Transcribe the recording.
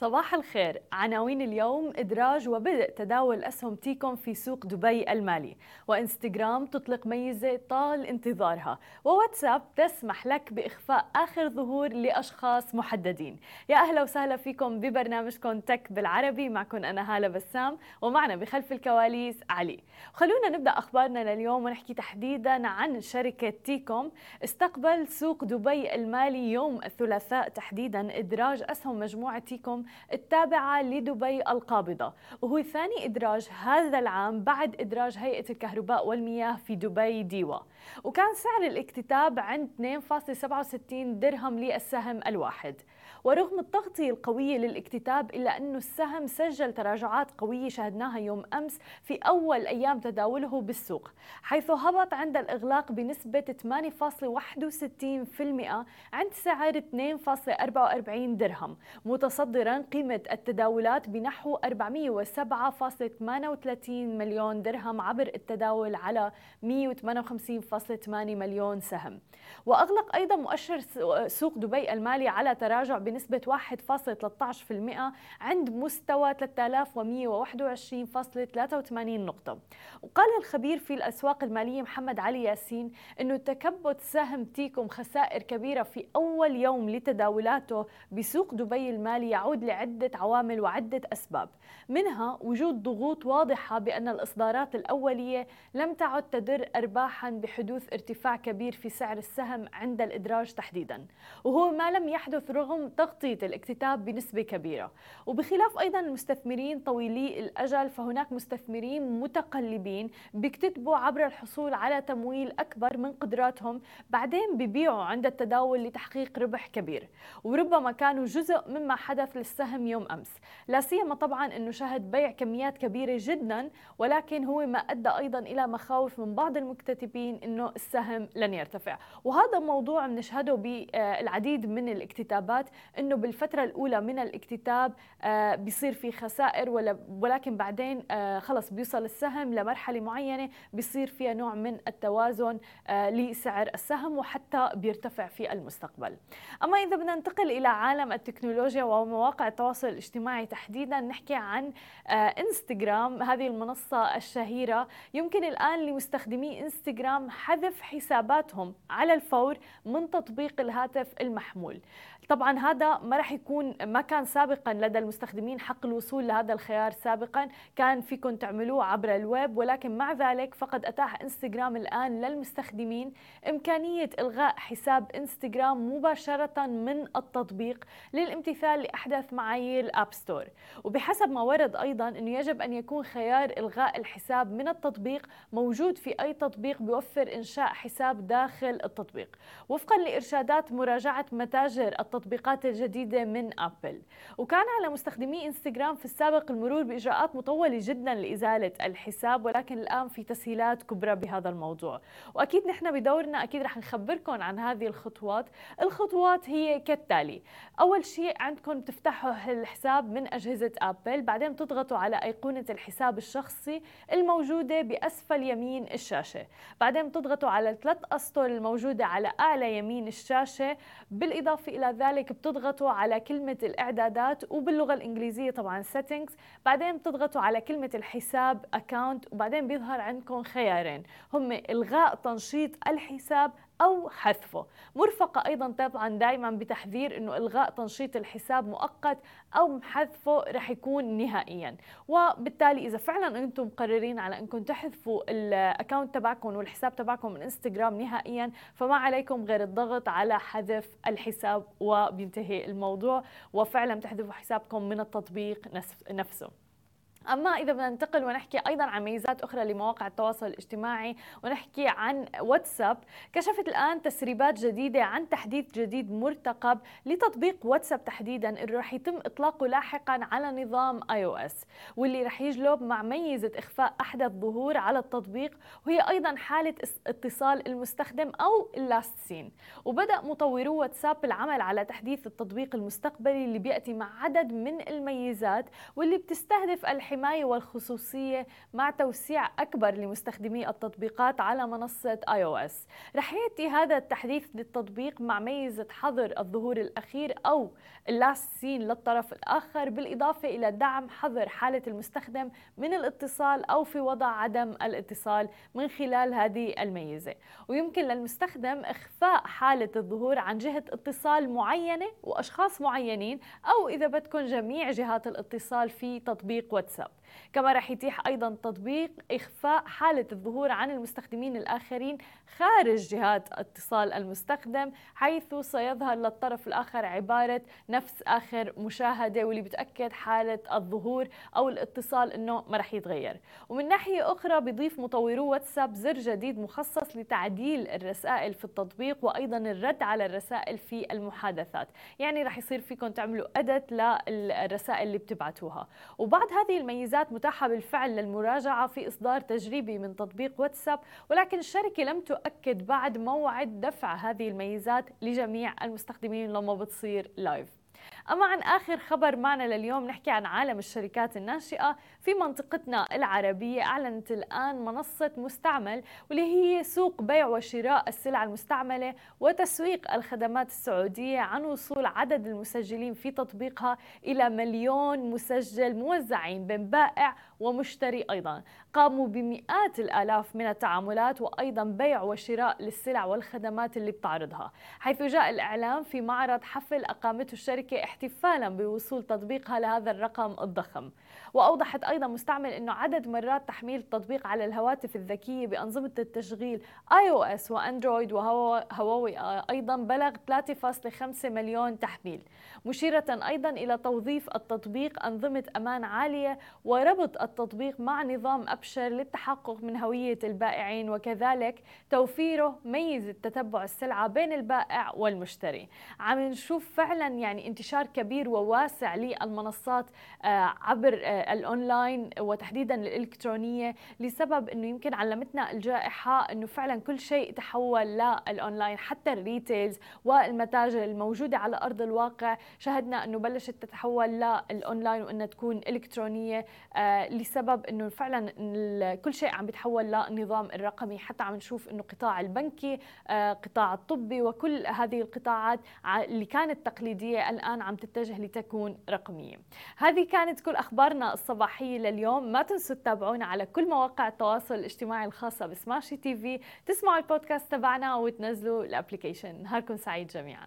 صباح الخير. عناوين اليوم إدراج وبدء تداول أسهم تيكوم في سوق دبي المالي وإنستغرام تطلق ميزة طال انتظارها وواتساب تسمح لك بإخفاء آخر ظهور لأشخاص محددين. يا أهلا وسهلا فيكم ببرنامجكم Tech بالعربي. معكم أنا هالة بسام ومعنا بخلف الكواليس علي. خلونا نبدأ أخبارنا لليوم ونحكي تحديدا عن شركة تيكوم استقبل سوق دبي المالي يوم الثلاثاء تحديدا إدراج أسهم مجموعة تيكوم التابعة لدبي القابضة. وهو ثاني إدراج هذا العام بعد إدراج هيئة الكهرباء والمياه في دبي DEWA وكان سعر الاكتتاب عند 2.67 درهم للسهم الواحد. ورغم التغطية القوية للاكتتاب إلا أنه السهم سجل تراجعات قوية شهدناها يوم أمس في أول أيام تداوله بالسوق حيث هبط عند الإغلاق بنسبة 8.61% عند سعر 2.44 درهم متصدرا قيمة التداولات بنحو 407.38 مليون درهم عبر التداول على 158.8 مليون سهم. وأغلق أيضا مؤشر سوق دبي المالي على تراجع بنسبة 1.13% عند مستوى 3121.83 نقطة. وقال الخبير في الأسواق المالية محمد علي ياسين أنه تكبد سهم تيكوم خسائر كبيرة في أول يوم لتداولاته بسوق دبي المالي يعود لعدة عوامل وعدة أسباب. منها وجود ضغوط واضحة بأن الإصدارات الأولية لم تعد تدر أرباحا بحدوث ارتفاع كبير في سعر السهم عند الإدراج تحديدا. وهو ما لم يحدث رغم تغطية الاكتتاب بنسبة كبيرة. وبخلاف أيضا المستثمرين طويلي الأجل فهناك مستثمرين متقلبين بيكتتبوا عبر الحصول على تمويل أكبر من قدراتهم بعدين ببيعوا عند التداول لتحقيق ربح كبير. وربما كانوا جزء مما حدث للسهم يوم أمس. لا سيما طبعا أنه شهد بيع كميات كبيرة جدا ولكن هو ما أدى أيضا إلى مخاوف من بعض المكتتبين أنه السهم لن يرتفع. وهذا موضوع بنشهده بالعديد من الاكتتابات إنه بالفترة الأولى من الاكتتاب آه، بيصير في خسائر ولكن بعدين آه، خلص بيوصل السهم لمرحلة معينة بيصير فيها نوع من التوازن آه، لسعر السهم وحتى بيرتفع في المستقبل. أما إذا بدنا ننتقل إلى عالم التكنولوجيا ومواقع التواصل الاجتماعي تحديدا نحكي عن إنستغرام هذه المنصة الشهيرة. يمكن الآن لمستخدمي إنستغرام حذف حساباتهم على الفور من تطبيق الهاتف المحمول. طبعا هذا ما راح يكون ما كان سابقا لدى المستخدمين حق الوصول لهذا الخيار سابقا. كان فيكم تعملوه عبر الويب ولكن مع ذلك فقد أتاح إنستغرام الآن للمستخدمين. إمكانية إلغاء حساب إنستغرام مباشرة من التطبيق للامتثال لأحدث معايير ال App Store وبحسب ما ورد أيضا إنه يجب أن يكون خيار إلغاء الحساب من التطبيق موجود في أي تطبيق بيوفر إنشاء حساب داخل التطبيق. وفقا لإرشادات مراجعة متاجر التطبيق التطبيقات الجديدة من أبل وكان على مستخدمي إنستغرام في السابق المرور بإجراءات مطولة جدا لإزالة الحساب ولكن الآن في تسهيلات كبرى بهذا الموضوع. وأكيد نحن بدورنا أكيد رح نخبركم عن هذه الخطوات. الخطوات هي كالتالي أول شيء عندكم تفتحوا الحساب من أجهزة أبل بعدين تضغطوا على أيقونة الحساب الشخصي الموجودة بأسفل يمين الشاشة. بعدين تضغطوا على الثلاث أسطر الموجودة على أعلى يمين الشاشة. بالإضافة إلى ذلك ذلك بتضغطوا على كلمة الإعدادات وباللغة الإنجليزية طبعا settings بعدين بتضغطوا على كلمة الحساب account وبعدين بيظهر عندكم خيارين. هم إلغاء تنشيط الحساب أو حذفه. مرفقة أيضا طبعا دائما بتحذير أنه إلغاء تنشيط الحساب مؤقت أو حذفه رح يكون نهائيا. وبالتالي إذا فعلا أنتم مقررين على أنكم تحذفوا الأكاونت تبعكم والحساب تبعكم من إنستغرام نهائيا فما عليكم غير الضغط على حذف الحساب وبينتهي الموضوع. وفعلا تحذفوا حسابكم من التطبيق نفسه. أما إذا بدنا ننتقل ونحكي أيضا عن ميزات أخرى لمواقع التواصل الاجتماعي ونحكي عن واتساب. كشفت الآن تسريبات جديدة عن تحديث جديد مرتقب لتطبيق واتساب تحديدا اللي رح يتم إطلاقه لاحقا على نظام iOS واللي رح يجلب مع ميزة إخفاء أحدث ظهور على التطبيق وهي أيضا حالة اتصال المستخدم أو ال last seen. وبدأ مطورو واتساب العمل على تحديث التطبيق المستقبلي اللي بيأتي مع عدد من الميزات واللي بتستهدف الحماية الحماية والخصوصية مع توسيع أكبر لمستخدمي التطبيقات على منصة iOS رح يأتي هذا التحديث للتطبيق مع ميزة حظر الظهور الأخير أو ال last seen للطرف الآخر بالإضافة إلى دعم حظر حالة المستخدم من الاتصال أو في وضع عدم الاتصال من خلال هذه الميزة. ويمكن للمستخدم إخفاء حالة الظهور عن جهة اتصال معينة وأشخاص معينين أو إذا بدكم جميع جهات الاتصال في تطبيق واتساب. up. كما راح يتيح أيضا تطبيق إخفاء حالة الظهور عن المستخدمين الآخرين خارج جهات اتصال المستخدم حيث سيظهر للطرف الآخر عبارة نفس آخر مشاهدة واللي بتأكد حالة الظهور أو الاتصال أنه ما راح يتغير. ومن ناحية أخرى بيضيف مطورو واتساب زر جديد مخصص لتعديل الرسائل في التطبيق وأيضا الرد على الرسائل في المحادثات. يعني راح يصير فيكم تعملوا أدت للرسائل اللي بتبعتوها. وبعد هذه الميزات متاحة بالفعل للمراجعة في إصدار تجريبي من تطبيق واتساب ولكن الشركة لم تؤكد بعد موعد دفع هذه الميزات لجميع المستخدمين لما بتصير لايف أما عن آخر خبر معنا لليوم نحكي عن عالم الشركات الناشئة في منطقتنا العربية. أعلنت الآن منصة مستعمل واللي هي سوق بيع وشراء السلع المستعملة وتسويق الخدمات السعودية عن وصول عدد المسجلين في تطبيقها إلى مليون مسجل موزعين بين بائع ومشتري أيضا. قاموا بمئات الآلاف من التعاملات وأيضا بيع وشراء للسلع والخدمات اللي بتعرضها حيث جاء الإعلام في معرض حفل أقامته الشركة احتفالا بوصول تطبيقها لهذا الرقم الضخم. وأوضحت أيضا مستعمل أنه عدد مرات تحميل التطبيق على الهواتف الذكية بأنظمة التشغيل اي أو اس وأندرويد وهواوي أيضا بلغ 3.5 مليون تحميل مشيرة أيضا إلى توظيف التطبيق أنظمة أمان عالية وربط التطبيق مع نظام أبشر للتحقق من هوية البائعين وكذلك توفيره ميزة تتبع السلعة بين البائع والمشتري. عم نشوف فعلا يعني انتشار كبير وواسع للمنصات آه، عبر آه، الأونلاين وتحديدا الإلكترونية لسبب أنه يمكن علمتنا الجائحة أنه فعلا كل شيء تحول للأونلاين حتى ال retails والمتاجر الموجودة على أرض الواقع. شهدنا أنه بلشت تتحول للأونلاين وأنها تكون إلكترونية آه، لسبب أنه فعلا كل شيء عم بيتحول للنظام الرقمي حتى عم نشوف أنه قطاع البنكي آه، قطاع الطبي وكل هذه القطاعات اللي كانت تقليدية الآن عم تتجه لتكون رقمية. هذه كانت كل أخبارنا الصباحية لليوم. ما تنسوا تتابعونا على كل مواقع التواصل الاجتماعي الخاصة ب Smashi TV. تسمعوا البودكاست تبعنا وتنزلوا ال application. نهاركم سعيد جميعا.